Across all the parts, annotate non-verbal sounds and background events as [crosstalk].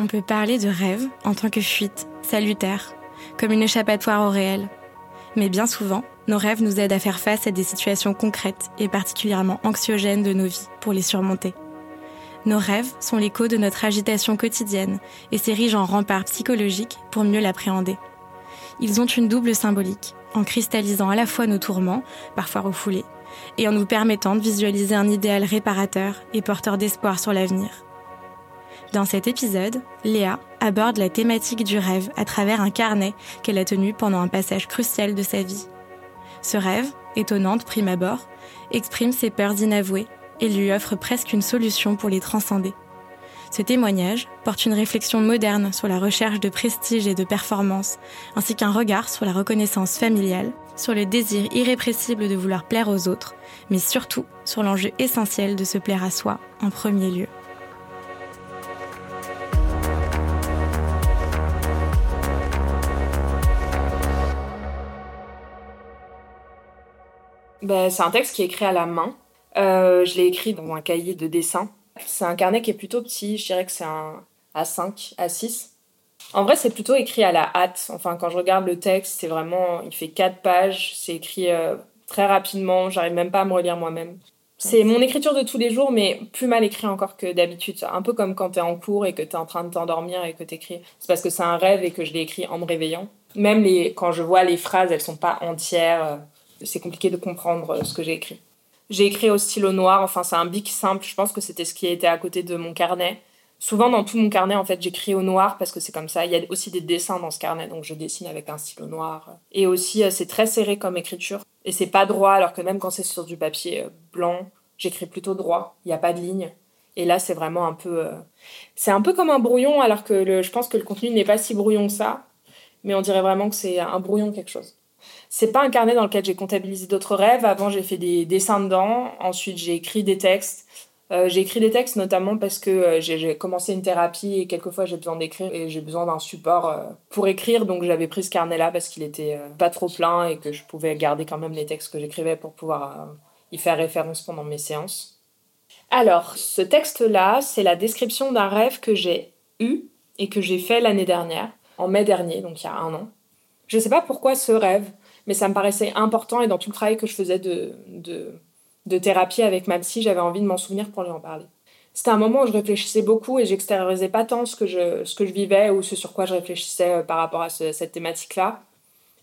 on peut parler de rêve en tant que fuite, salutaire, comme une échappatoire au réel. Mais bien souvent, nos rêves nous aident à faire face à des situations concrètes et particulièrement anxiogènes de nos vies pour les surmonter. Nos rêves sont l'écho de notre agitation quotidienne et s'érigent en rempart psychologique pour mieux l'appréhender. Ils ont une double symbolique, en cristallisant à la fois nos tourments, parfois refoulés, et en nous permettant de visualiser un idéal réparateur et porteur d'espoir sur l'avenir. Dans cet épisode, Léa aborde la thématique du rêve à travers un carnet qu'elle a tenu pendant un passage crucial de sa vie. Ce rêve, étonnant de prime abord, exprime ses peurs inavouées et lui offre presque une solution pour les transcender. Ce témoignage porte une réflexion moderne sur la recherche de prestige et de performance, ainsi qu'un regard sur la reconnaissance familiale, sur le désir irrépressible de vouloir plaire aux autres, mais surtout sur l'enjeu essentiel de se plaire à soi en premier lieu. Ben, c'est un texte qui est écrit à la main. Euh, je l'ai écrit dans un cahier de dessin. C'est un carnet qui est plutôt petit, je dirais que c'est un A5, A6. En vrai, c'est plutôt écrit à la hâte. Enfin, quand je regarde le texte, c'est vraiment. Il fait 4 pages, c'est écrit euh, très rapidement, j'arrive même pas à me relire moi-même. C'est mon écriture de tous les jours, mais plus mal écrit encore que d'habitude. Un peu comme quand t'es en cours et que t'es en train de t'endormir et que t'écris. C'est parce que c'est un rêve et que je l'ai écrit en me réveillant. Même les, quand je vois les phrases, elles sont pas entières. C'est compliqué de comprendre euh, ce que j'ai écrit. J'ai écrit au stylo noir, enfin c'est un bic simple, je pense que c'était ce qui était à côté de mon carnet. Souvent dans tout mon carnet, en fait, j'écris au noir parce que c'est comme ça. Il y a aussi des dessins dans ce carnet, donc je dessine avec un stylo noir. Et aussi, euh, c'est très serré comme écriture. Et c'est pas droit, alors que même quand c'est sur du papier euh, blanc, j'écris plutôt droit. Il n'y a pas de ligne. Et là, c'est vraiment un peu. C'est un peu comme un brouillon, alors que je pense que le contenu n'est pas si brouillon que ça. Mais on dirait vraiment que c'est un brouillon quelque chose. C'est pas un carnet dans lequel j'ai comptabilisé d'autres rêves. Avant, j'ai fait des dessins dedans. Ensuite, j'ai écrit des textes. Euh, j'ai écrit des textes notamment parce que euh, j'ai commencé une thérapie et quelquefois j'ai besoin d'écrire et j'ai besoin d'un support euh, pour écrire. Donc j'avais pris ce carnet-là parce qu'il était pas trop plein et que je pouvais garder quand même les textes que j'écrivais pour pouvoir y faire référence pendant mes séances. Alors, ce texte-là, c'est la description d'un rêve que j'ai eu et que j'ai fait l'année dernière, en mai dernier, donc il y a un an. Je sais pas pourquoi ce rêve, mais ça me paraissait important et dans tout le travail que je faisais de, de, thérapie avec ma psy, j'avais envie de m'en souvenir pour lui en parler. C'était un moment où je réfléchissais beaucoup et j'extériorisais pas tant ce que, je, ce que je vivais ou ce sur quoi je réfléchissais euh, par rapport à cette thématique-là.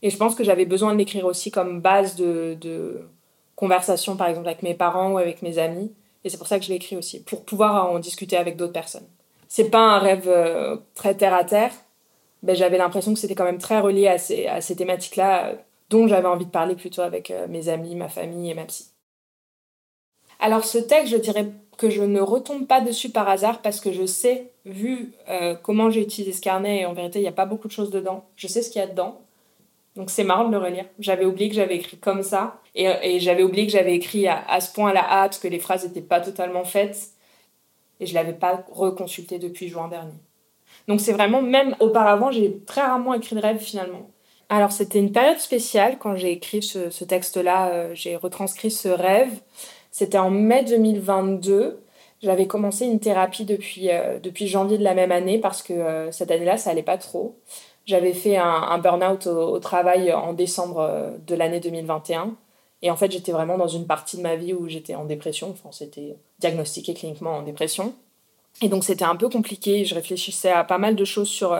Et je pense que j'avais besoin de l'écrire aussi comme base de, de conversation, par exemple, avec mes parents ou avec mes amis. Et c'est pour ça que je l'ai écrit aussi, pour pouvoir en discuter avec d'autres personnes. C'est pas un rêve euh, très terre à terre, mais j'avais l'impression que c'était quand même très relié à ces, à ces thématiques-là dont j'avais envie de parler plutôt avec euh, mes amis, ma famille et ma psy. Alors ce texte, je dirais que je ne retombe pas dessus par hasard parce que je sais, vu euh, comment j'ai utilisé ce carnet, et en vérité, il n'y a pas beaucoup de choses dedans, je sais ce qu'il y a dedans. Donc c'est marrant de le relire. J'avais oublié que j'avais écrit comme ça, et, et j'avais oublié que j'avais écrit à, à, ce point à la hâte, que les phrases n'étaient pas totalement faites, et je ne l'avais pas reconsulté depuis juin dernier. Donc c'est vraiment, même auparavant, j'ai très rarement écrit de rêve finalement. Alors c'était une période spéciale quand j'ai écrit ce, texte-là, euh, j'ai retranscrit ce rêve. C'était en mai 2022. J'avais commencé une thérapie depuis, euh, depuis janvier de la même année parce que euh, cette année-là, ça allait pas trop. J'avais fait un, burn-out au, travail en décembre de l'année 2021. Et en fait, j'étais vraiment dans une partie de ma vie où j'étais en dépression. Enfin, c'était diagnostiqué cliniquement en dépression. Et donc, c'était un peu compliqué. Je réfléchissais à pas mal de choses sur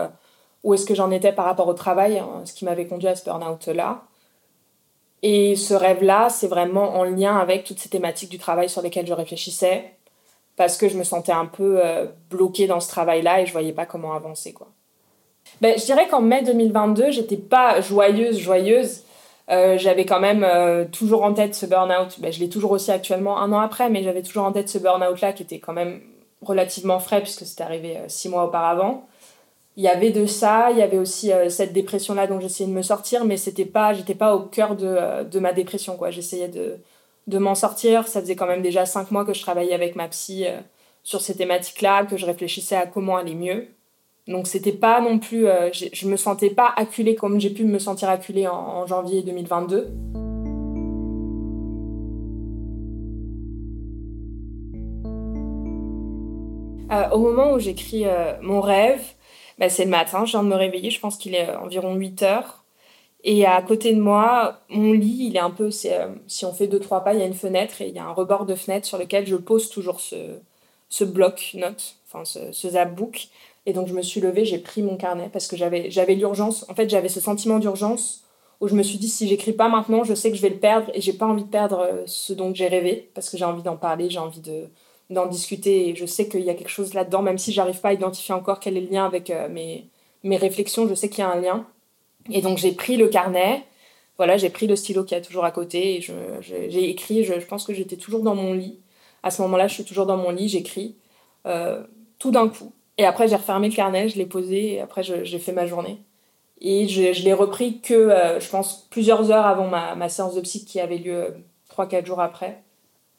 où est-ce que j'en étais par rapport au travail, hein, ce qui m'avait conduit à ce burn-out-là. Et ce rêve-là, c'est vraiment en lien avec toutes ces thématiques du travail sur lesquelles je réfléchissais, parce que je me sentais un peu euh, bloquée dans ce travail-là et je voyais pas comment avancer. quoi. Ben, je dirais qu'en mai 2022, j'étais pas joyeuse, joyeuse. Euh, j'avais quand même euh, toujours en tête ce burn-out. Ben, je l'ai toujours aussi actuellement un an après, mais j'avais toujours en tête ce burn-out-là qui était quand même relativement frais puisque c'était arrivé six mois auparavant il y avait de ça, il y avait aussi euh, cette dépression là dont j'essayais de me sortir, mais c'était pas, j'étais pas au cœur de, euh, de ma dépression quoi. J'essayais de, de m'en sortir. Ça faisait quand même déjà cinq mois que je travaillais avec ma psy euh, sur ces thématiques là, que je réfléchissais à comment aller mieux. Donc c'était pas non plus, je me sentais pas acculée comme j'ai pu me sentir acculée en, en janvier 2022. Euh, au moment où j'écris euh, mon rêve, bah, c'est le matin, je viens de me réveiller, je pense qu'il est environ 8 heures. Et à côté de moi, mon lit, il est un peu. si on fait deux, trois pas, il y a une fenêtre et il y a un rebord de fenêtre sur lequel je pose toujours ce, bloc-notes, enfin ce, ce zapbook. Et donc je me suis levée, j'ai pris mon carnet parce que j'avais, j'avais l'urgence. En fait, j'avais ce sentiment d'urgence où je me suis dit si j'écris pas maintenant, je sais que je vais le perdre et j'ai pas envie de perdre euh, ce dont j'ai rêvé parce que j'ai envie d'en parler, j'ai envie de d'en discuter et je sais qu'il y a quelque chose là-dedans même si j'arrive pas à identifier encore quel est le lien avec euh, mes mes réflexions, je sais qu'il y a un lien. Et donc j'ai pris le carnet, voilà, j'ai pris le stylo qui est toujours à côté et j'ai écrit, je, pense que j'étais toujours dans mon lit. À ce moment-là, je suis toujours dans mon lit, j'écris euh, tout d'un coup. Et après, j'ai refermé le carnet, je l'ai posé et après, j'ai fait ma journée. Et je, l'ai repris que, euh, je pense, plusieurs heures avant ma, ma, séance de psy qui avait lieu 3-4 euh, jours après.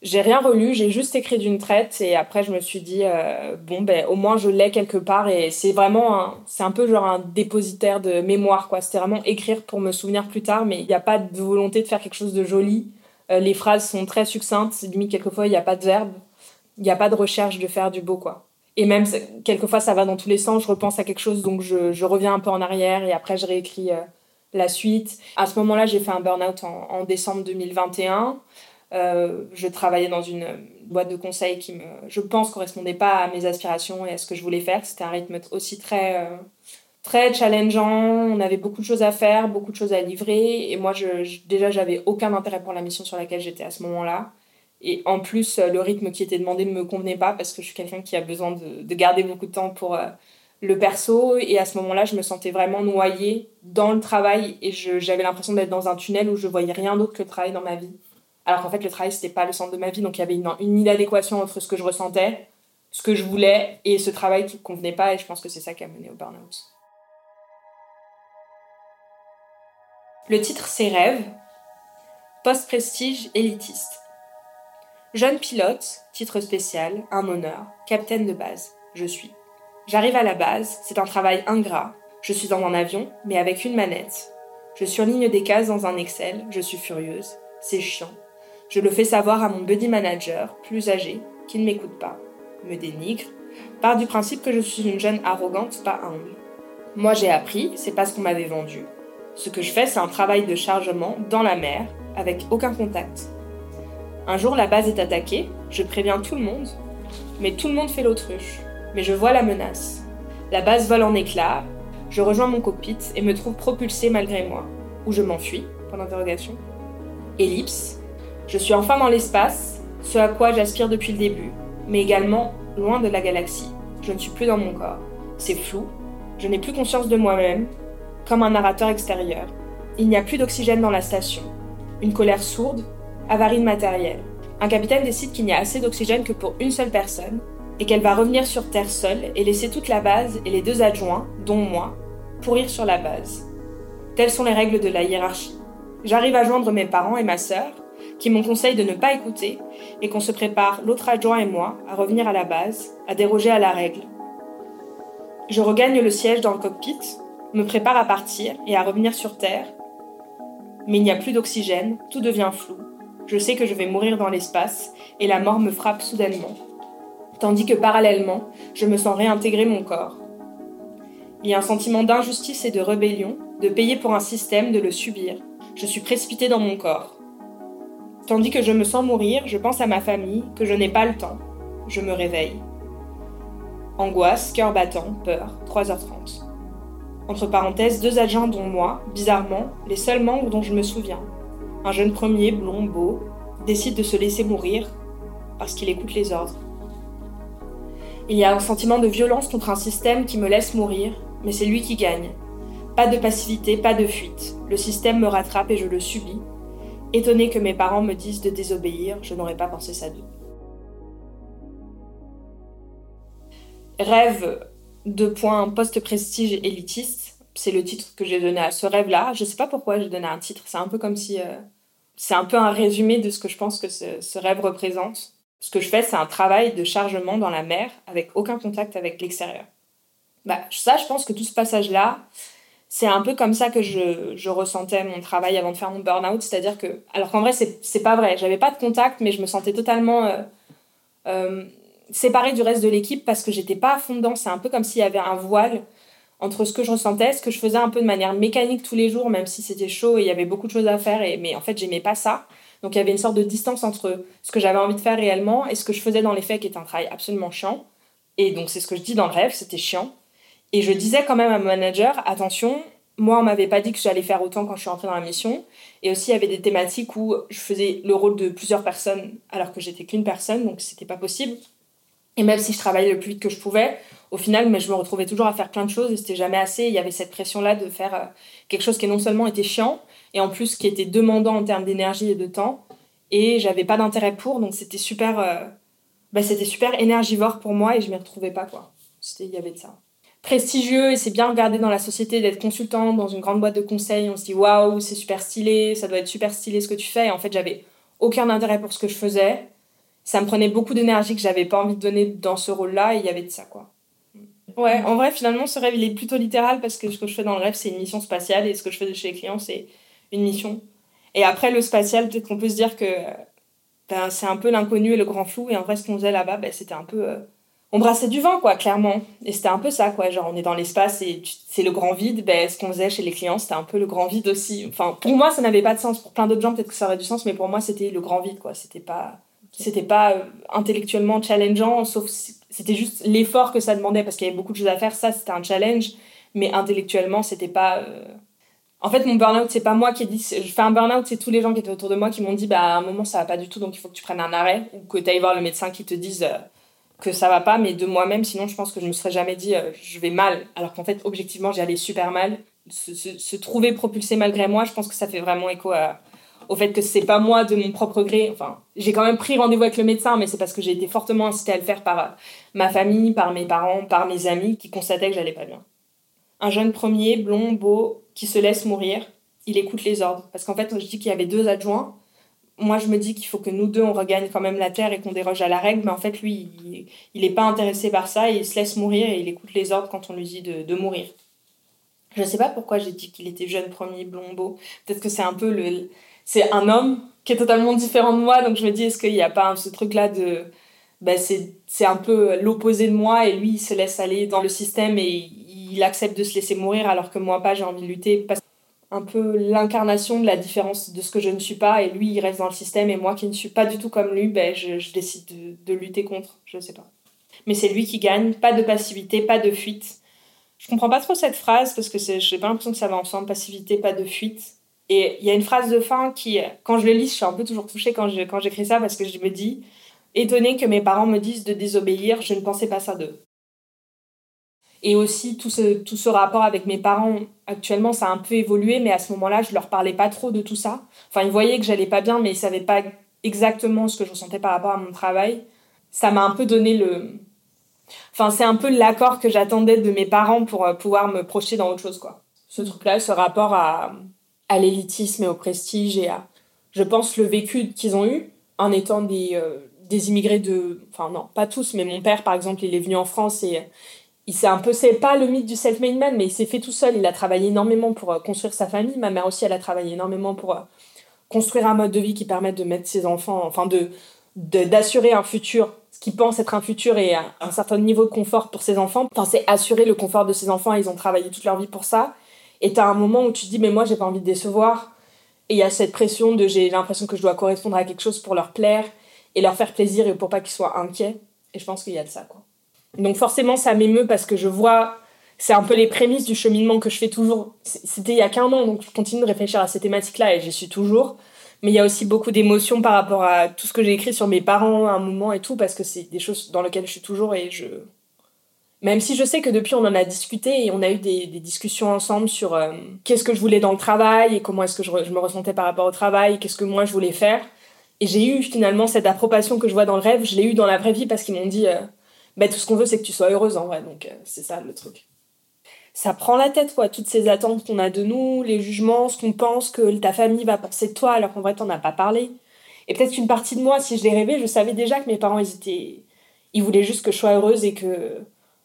J'ai rien relu, j'ai juste écrit d'une traite et après je me suis dit, euh, bon, ben au moins je l'ai quelque part et c'est vraiment, c'est un peu genre un dépositaire de mémoire, quoi. C'était vraiment écrire pour me souvenir plus tard, mais il n'y a pas de volonté de faire quelque chose de joli. Euh, les phrases sont très succinctes, limite quelquefois il n'y a pas de verbe, il n'y a pas de recherche de faire du beau, quoi. Et même, quelquefois, ça va dans tous les sens. Je repense à quelque chose, donc je, je reviens un peu en arrière et après, je réécris euh, la suite. À ce moment-là, j'ai fait un burn-out en, en, décembre 2021. Euh, je travaillais dans une boîte de conseil qui, me, je pense, correspondait pas à mes aspirations et à ce que je voulais faire. C'était un rythme aussi très, euh, très challengeant. On avait beaucoup de choses à faire, beaucoup de choses à livrer. Et moi, je, déjà, j'avais aucun intérêt pour la mission sur laquelle j'étais à ce moment-là. Et en plus, euh, le rythme qui était demandé ne me convenait pas parce que je suis quelqu'un qui a besoin de, de, garder beaucoup de temps pour le perso. Et à ce moment-là, je me sentais vraiment noyée dans le travail et j'avais l'impression d'être dans un tunnel où je voyais rien d'autre que le travail dans ma vie. Alors qu'en fait, le travail, c'était pas le centre de ma vie. Donc il y avait une, inadéquation entre ce que je ressentais, ce que je voulais et ce travail qui ne convenait pas. Et je pense que c'est ça qui a mené au burn-out. Le titre, c'est Rêve, post-prestige élitiste. Jeune pilote, titre spécial, un honneur, capitaine de base, je suis. J'arrive à la base, c'est un travail ingrat. Je suis dans un avion, mais avec une manette. Je surligne des cases dans un Excel, je suis furieuse. C'est chiant. Je le fais savoir à mon buddy manager, plus âgé, qui ne m'écoute pas, me dénigre, part du principe que je suis une jeune arrogante, pas humble. Moi j'ai appris, c'est pas ce qu'on m'avait vendu. Ce que je fais, c'est un travail de chargement dans la mer, avec aucun contact. Un jour, la base est attaquée, je préviens tout le monde, mais tout le monde fait l'autruche. Mais je vois la menace. La base vole en éclats, je rejoins mon cockpit et me trouve propulsé malgré moi. Ou je m'enfuis, point d'interrogation. Ellipse. Je suis enfin dans l'espace, ce à quoi j'aspire depuis le début, mais également loin de la galaxie. Je ne suis plus dans mon corps. C'est flou, je n'ai plus conscience de moi-même, comme un narrateur extérieur. Il n'y a plus d'oxygène dans la station. Une colère sourde, avarie de matériel. Un capitaine décide qu'il n'y a assez d'oxygène que pour une seule personne et qu'elle va revenir sur Terre seule et laisser toute la base et les deux adjoints, dont moi, pourrir sur la base. Telles sont les règles de la hiérarchie. J'arrive à joindre mes parents et ma sœur, qui m'ont conseillé de ne pas écouter et qu'on se prépare, l'autre adjoint et moi, à revenir à la base, à déroger à la règle. Je regagne le siège dans le cockpit, me prépare à partir et à revenir sur Terre, mais il n'y a plus d'oxygène, tout devient flou, je sais que je vais mourir dans l'espace et la mort me frappe soudainement. Tandis que parallèlement, je me sens réintégrer mon corps. Il y a un sentiment d'injustice et de rébellion, de payer pour un système, de le subir. Je suis précipitée dans mon corps. Tandis que je me sens mourir, je pense à ma famille, que je n'ai pas le temps. Je me réveille. Angoisse, cœur battant, peur, 3h30. Entre parenthèses, deux agents dont moi, bizarrement, les seuls membres dont je me souviens un jeune premier, blond, beau, décide de se laisser mourir parce qu'il écoute les ordres. Il y a un sentiment de violence contre un système qui me laisse mourir, mais c'est lui qui gagne. Pas de passivité, pas de fuite. Le système me rattrape et je le subis. Étonné que mes parents me disent de désobéir, je n'aurais pas pensé ça d'eux. Rêve de points post-prestige élitiste, c'est le titre que j'ai donné à ce rêve-là. Je sais pas pourquoi j'ai donné un titre. C'est un peu comme si. Euh, c'est un peu un résumé de ce que je pense que ce, ce rêve représente. Ce que je fais, c'est un travail de chargement dans la mer avec aucun contact avec l'extérieur. Bah, ça, je pense que tout ce passage-là, c'est un peu comme ça que je, ressentais mon travail avant de faire mon burn-out. C'est-à-dire que. Alors qu'en vrai, c'est pas vrai. J'avais pas de contact, mais je me sentais totalement. Euh, euh, séparée du reste de l'équipe parce que j'étais pas à fond dedans. C'est un peu comme s'il y avait un voile entre ce que je ressentais, ce que je faisais un peu de manière mécanique tous les jours, même si c'était chaud et il y avait beaucoup de choses à faire. Et, mais en fait, j'aimais pas ça. Donc il y avait une sorte de distance entre ce que j'avais envie de faire réellement et ce que je faisais dans les faits, qui était un travail absolument chiant. Et donc c'est ce que je dis dans le rêve, c'était chiant. Et je disais quand même à mon manager, attention, moi on m'avait pas dit que j'allais faire autant quand je suis rentrée dans la mission. Et aussi il y avait des thématiques où je faisais le rôle de plusieurs personnes alors que j'étais qu'une personne, donc c'était pas possible. Et même si je travaillais le plus vite que je pouvais, au final, mais je me retrouvais toujours à faire plein de choses et c'était jamais assez. Il y avait cette pression-là de faire euh, quelque chose qui non seulement était chiant, et en plus qui était demandant en termes d'énergie et de temps. Et j'avais pas d'intérêt pour, donc c'était super, euh, bah, super énergivore pour moi et je m'y retrouvais pas quoi. Il y avait de ça. Prestigieux et c'est bien regardé dans la société d'être consultant dans une grande boîte de conseil. On se dit waouh, c'est super stylé, ça doit être super stylé ce que tu fais. En fait, j'avais aucun intérêt pour ce que je faisais. Ça me prenait beaucoup d'énergie que j'avais pas envie de donner dans ce rôle-là et il y avait de ça quoi. Ouais, en vrai, finalement, ce rêve, il est plutôt littéral parce que ce que je fais dans le rêve, c'est une mission spatiale et ce que je fais chez les clients, c'est une mission. Et après, le spatial, peut-être qu'on peut se dire que ben, c'est un peu l'inconnu et le grand flou. Et en vrai, ce qu'on faisait là-bas, ben, c'était un peu. Euh, on brassait du vent, quoi, clairement. Et c'était un peu ça, quoi. Genre, on est dans l'espace et c'est le grand vide. Ben, ce qu'on faisait chez les clients, c'était un peu le grand vide aussi. Enfin, pour moi, ça n'avait pas de sens. Pour plein d'autres gens, peut-être que ça aurait du sens, mais pour moi, c'était le grand vide, quoi. C'était pas. C'était pas euh, intellectuellement challengeant, sauf c'était juste l'effort que ça demandait parce qu'il y avait beaucoup de choses à faire. Ça, c'était un challenge, mais intellectuellement, c'était pas. Euh, en fait, mon burn-out, c'est pas moi qui ai dit. Je fais un burn-out, c'est tous les gens qui étaient autour de moi qui m'ont dit bah, à un moment, ça va pas du tout, donc il faut que tu prennes un arrêt ou que tu ailles voir le médecin qui te dise euh, que ça va pas, mais de moi-même, sinon, je pense que je me serais jamais dit euh, je vais mal. Alors qu'en fait, objectivement, j'allais super mal. Se, se, trouver propulsé malgré moi, je pense que ça fait vraiment écho au fait que c'est pas moi de mon propre gré. Enfin, j'ai quand même pris rendez-vous avec le médecin, mais c'est parce que j'ai été fortement incitée à le faire par euh, ma famille, par mes parents, par mes amis qui constataient que j'allais pas bien. Un jeune premier, blond, beau, qui se laisse mourir, il écoute les ordres. Parce qu'en fait, je dis qu'il y avait deux adjoints. Moi, je me dis qu'il faut que nous deux, on regagne quand même la terre et qu'on déroge à la règle. Mais en fait, lui, il n'est pas intéressé par ça. il se laisse mourir et il écoute les ordres quand on lui dit de, de mourir. Je ne sais pas pourquoi j'ai dit qu'il était jeune, premier, blond, beau. Peut-être que c'est un peu le... C'est un homme qui est totalement différent de moi. Donc je me dis, est-ce qu'il n'y a pas ce truc-là de... Ben, c'est un peu l'opposé de moi et lui, il se laisse aller dans le système et il accepte de se laisser mourir alors que moi pas, j'ai envie de lutter. Parce un peu l'incarnation de la différence de ce que je ne suis pas et lui il reste dans le système et moi qui ne suis pas du tout comme lui, ben, je, je décide de, de, lutter contre, je sais pas. Mais c'est lui qui gagne, pas de passivité, pas de fuite. Je comprends pas trop cette phrase parce que j'ai pas l'impression que ça va ensemble, passivité, pas de fuite. Et il y a une phrase de fin qui, quand je le lis, je suis un peu toujours touchée quand j'écris quand ça parce que je me dis, étonnée que mes parents me disent de désobéir, je ne pensais pas ça d'eux. Et aussi, tout ce, tout ce rapport avec mes parents, actuellement, ça a un peu évolué, mais à ce moment-là, je leur parlais pas trop de tout ça. Enfin, ils voyaient que j'allais pas bien, mais ils savaient pas exactement ce que je ressentais par rapport à mon travail. Ça m'a un peu donné le. Enfin, c'est un peu l'accord que j'attendais de mes parents pour euh, pouvoir me projeter dans autre chose, quoi. Ce truc-là, ce rapport à, à l'élitisme et au prestige et à, je pense, le vécu qu'ils ont eu en étant des, euh, des immigrés de. Enfin, non, pas tous, mais mon père, par exemple, il est venu en France et il c'est pas le mythe du self-made man, mais il s'est fait tout seul. Il a travaillé énormément pour euh, construire sa famille. Ma mère aussi, elle a travaillé énormément pour euh, construire un mode de vie qui permette de mettre ses enfants, enfin de d'assurer un futur, ce qu'ils pensent être un futur et un, certain niveau de confort pour ses enfants. Enfin, c'est assurer le confort de ses enfants. Ils ont travaillé toute leur vie pour ça. Et t'as un moment où tu te dis, mais moi, j'ai pas envie de décevoir. Et il y a cette pression de j'ai l'impression que je dois correspondre à quelque chose pour leur plaire et leur faire plaisir et pour pas qu'ils soient inquiets. Et je pense qu'il y a de ça, quoi. Donc forcément, ça m'émeut parce que je vois, c'est un peu les prémices du cheminement que je fais toujours. C'était il y a qu'un an, donc je continue de réfléchir à ces thématiques-là et j'y suis toujours. Mais il y a aussi beaucoup d'émotions par rapport à tout ce que j'ai écrit sur mes parents à un moment et tout, parce que c'est des choses dans lesquelles je suis toujours et je... Même si je sais que depuis on en a discuté et on a eu des, discussions ensemble sur euh, qu'est-ce que je voulais dans le travail et comment est-ce que je, me ressentais par rapport au travail, qu'est-ce que moi je voulais faire. Et j'ai eu finalement cette approbation que je vois dans le rêve, je l'ai eu dans la vraie vie parce qu'ils m'ont dit euh, bah, tout ce qu'on veut, c'est que tu sois heureuse en vrai. Donc, euh, c'est ça le truc. Ça prend la tête, quoi, toutes ces attentes qu'on a de nous, les jugements, ce qu'on pense que ta famille va penser de toi, alors qu'en vrai, t'en as pas parlé. Et peut-être qu'une partie de moi, si je l'ai rêvé, je savais déjà que mes parents, ils étaient. Ils voulaient juste que je sois heureuse et que,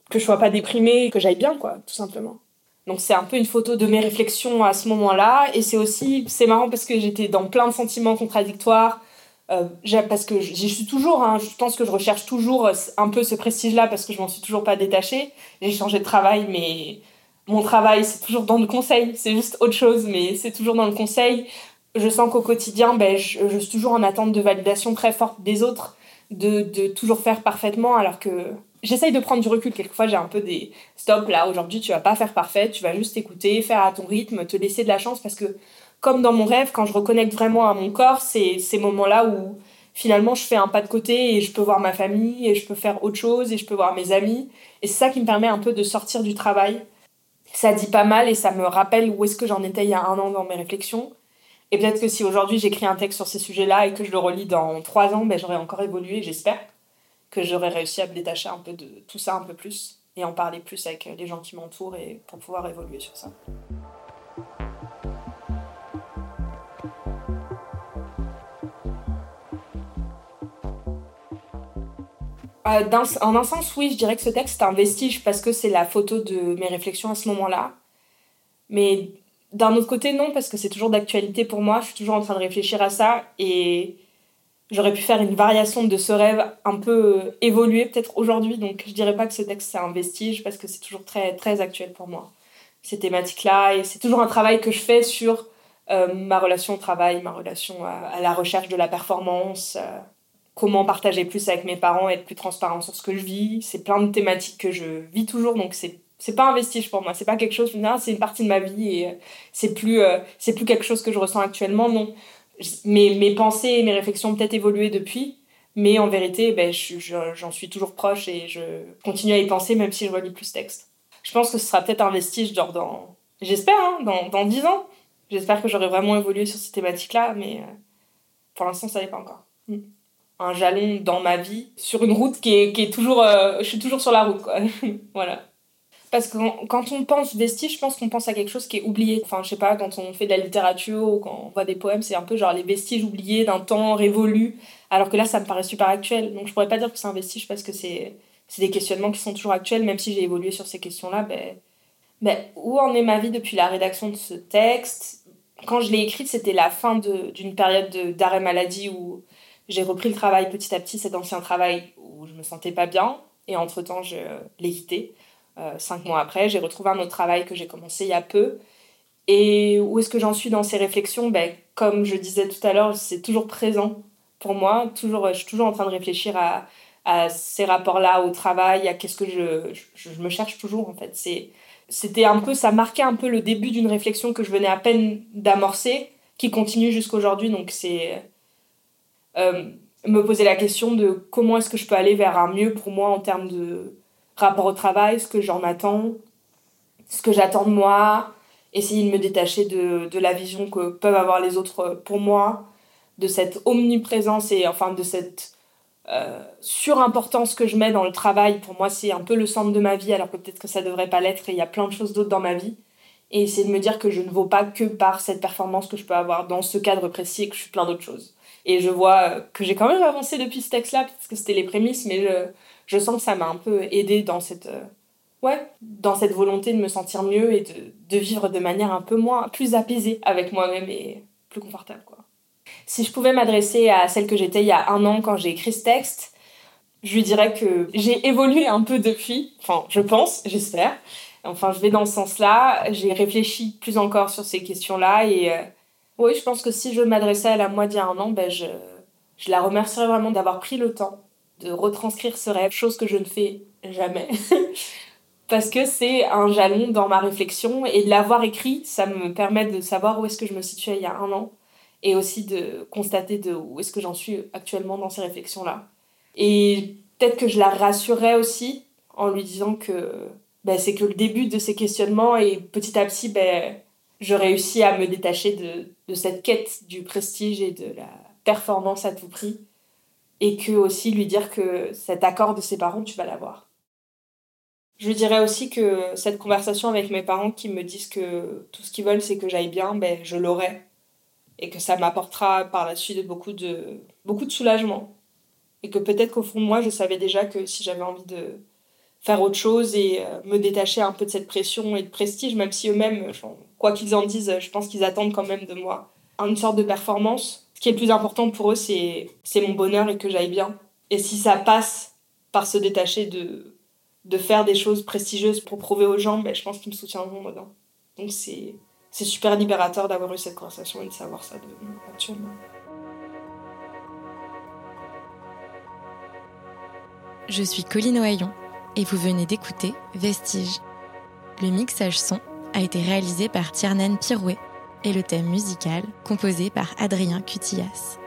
que je sois pas déprimée, que j'aille bien, quoi, tout simplement. Donc c'est un peu une photo de mes réflexions à ce moment-là. Et c'est aussi, c'est marrant parce que j'étais dans plein de sentiments contradictoires Euh, parce que j'y suis toujours, hein, je pense que je recherche toujours un peu ce prestige-là parce que je m'en suis toujours pas détachée. J'ai changé de travail, mais mon travail, c'est toujours dans le conseil. C'est juste autre chose, mais c'est toujours dans le conseil. Je sens qu'au quotidien, ben, je, je, suis toujours en attente de validation très forte des autres, de, de toujours faire parfaitement, alors que j'essaye de prendre du recul. Quelquefois, j'ai un peu des stop là. Aujourd'hui, tu vas pas faire parfait, tu vas juste écouter, faire à ton rythme, te laisser de la chance parce que, comme dans mon rêve, quand je reconnecte vraiment à mon corps, c'est ces moments-là où finalement je fais un pas de côté et je peux voir ma famille et je peux faire autre chose et je peux voir mes amis. Et c'est ça qui me permet un peu de sortir du travail. Ça dit pas mal et ça me rappelle où est-ce que j'en étais il y a un an dans mes réflexions. Et peut-être que si aujourd'hui j'écris un texte sur ces sujets-là et que je le relis dans trois ans, ben, j'aurais encore évolué, j'espère que j'aurais réussi à me détacher un peu de tout ça un peu plus et en parler plus avec les gens qui m'entourent et pour pouvoir évoluer sur ça. Euh, en un sens, oui, je dirais que ce texte est un vestige parce que c'est la photo de mes réflexions à ce moment-là. Mais d'un autre côté, non, parce que c'est toujours d'actualité pour moi. Je suis toujours en train de réfléchir à ça et j'aurais pu faire une variation de ce rêve un peu euh, évolué peut-être aujourd'hui. Donc je dirais pas que ce texte c'est un vestige parce que c'est toujours très très actuel pour moi ces thématiques-là et c'est toujours un travail que je fais sur euh, ma relation au travail, ma relation à, la recherche de la performance, comment partager plus avec mes parents, être plus transparent sur ce que je vis. C'est plein de thématiques que je vis toujours donc c'est c'est pas un vestige pour moi c'est pas quelque chose c'est une partie de ma vie et c'est plus c'est plus quelque chose que je ressens actuellement non mes, mes pensées et mes réflexions ont peut-être évolué depuis, mais en vérité, ben, j'en suis toujours proche et je continue à y penser même si je relis plus texte. Je pense que ce sera peut-être un vestige, genre dans. J'espère, hein, dans, dans 10 ans. J'espère que j'aurai vraiment évolué sur ces thématiques-là, mais euh, pour l'instant, ça n'est pas encore. Hmm. Un jalon dans ma vie, sur une route qui est, qui est toujours. Euh, je suis toujours sur la route, quoi. [laughs] voilà. Parce que quand on pense vestige, je pense qu'on pense à quelque chose qui est oublié. Enfin, je sais pas, quand on fait de la littérature ou quand on voit des poèmes, c'est un peu genre les vestiges oubliés d'un temps révolu. Alors que là, ça me paraît super actuel. Donc je pourrais pas dire que c'est un vestige parce que c'est des questionnements qui sont toujours actuels, même si j'ai évolué sur ces questions-là. Ben, ben, où en est ma vie depuis la rédaction de ce texte? Quand je l'ai écrite, c'était la fin d'une période d'arrêt maladie où j'ai repris le travail petit à petit, cet ancien travail où je me sentais pas bien. Et entre-temps, je l'ai quitté. Euh, cinq mois après, j'ai retrouvé un autre travail que j'ai commencé il y a peu. Et où est-ce que j'en suis dans ces réflexions? Ben, Comme je disais tout à l'heure, c'est toujours présent pour moi. Toujours, je suis toujours en train de réfléchir à, à ces rapports-là au travail, à qu'est-ce que je, je, me cherche toujours en fait. C'était un peu, ça marquait un peu le début d'une réflexion que je venais à peine d'amorcer, qui continue jusqu'aujourd'hui. Donc c'est me poser la question de comment est-ce que je peux aller vers un mieux pour moi en termes de rapport au travail, ce que j'en attends, ce que j'attends de moi, essayer de me détacher de, de, la vision que peuvent avoir les autres pour moi, de cette omniprésence et enfin de cette euh, surimportance que je mets dans le travail. Pour moi, c'est un peu le centre de ma vie, alors que peut-être que ça devrait pas l'être et il y a plein de choses d'autres dans ma vie. Et essayer de me dire que je ne vaux pas que par cette performance que je peux avoir dans ce cadre précis et que je suis plein d'autres choses. Et je vois que j'ai quand même avancé depuis ce texte-là, parce que c'était les prémices, mais je, je sens que ça m'a un peu aidé dans cette, euh, ouais, dans cette volonté de me sentir mieux et de, de vivre de manière un peu moins, plus apaisée avec moi-même et plus confortable, quoi. Si je pouvais m'adresser à celle que j'étais il y a un an quand j'ai écrit ce texte, je lui dirais que j'ai évolué un peu depuis, enfin, je pense, j'espère. Enfin, je vais dans ce sens-là. J'ai réfléchi plus encore sur ces questions-là et euh, oui, je pense que si je m'adressais à la moi d'il y a un an, ben je, je la remercierais vraiment d'avoir pris le temps de retranscrire ce rêve, chose que je ne fais jamais. [laughs] Parce que c'est un jalon dans ma réflexion et de l'avoir écrit, ça me permet de savoir où est-ce que je me situais il y a un an et aussi de constater de où est-ce que j'en suis actuellement dans ces réflexions-là. Et peut-être que je la rassurerais aussi en lui disant que ben, c'est que le début de ces questionnements et petit à petit, ben, je réussis à me détacher de, de cette quête du prestige et de la performance à tout prix et que aussi lui dire que cet accord de ses parents, tu vas l'avoir. Je dirais aussi que cette conversation avec mes parents qui me disent que tout ce qu'ils veulent c'est que j'aille bien, ben, je l'aurai. Et que ça m'apportera par la suite beaucoup de, beaucoup de soulagement. Et que peut-être qu'au fond de moi, je savais déjà que si j'avais envie de faire autre chose et euh, me détacher un peu de cette pression et de prestige, même si eux-mêmes, quoi qu'ils en disent, je pense qu'ils attendent quand même de moi une sorte de performance Ce qui est le plus important pour eux, c'est mon bonheur et que j'aille bien. Et si ça passe par se détacher de, de faire des choses prestigieuses pour prouver aux gens, ben, je pense qu'ils me soutiendront dedans. Donc c'est super libérateur d'avoir eu cette conversation et de savoir ça de, actuellement. Je suis Colline Ohaillon et vous venez d'écouter Vestige. Le mixage son a été réalisé par Tiernan Pirouet et le thème musical composé par Adrien Cutillas.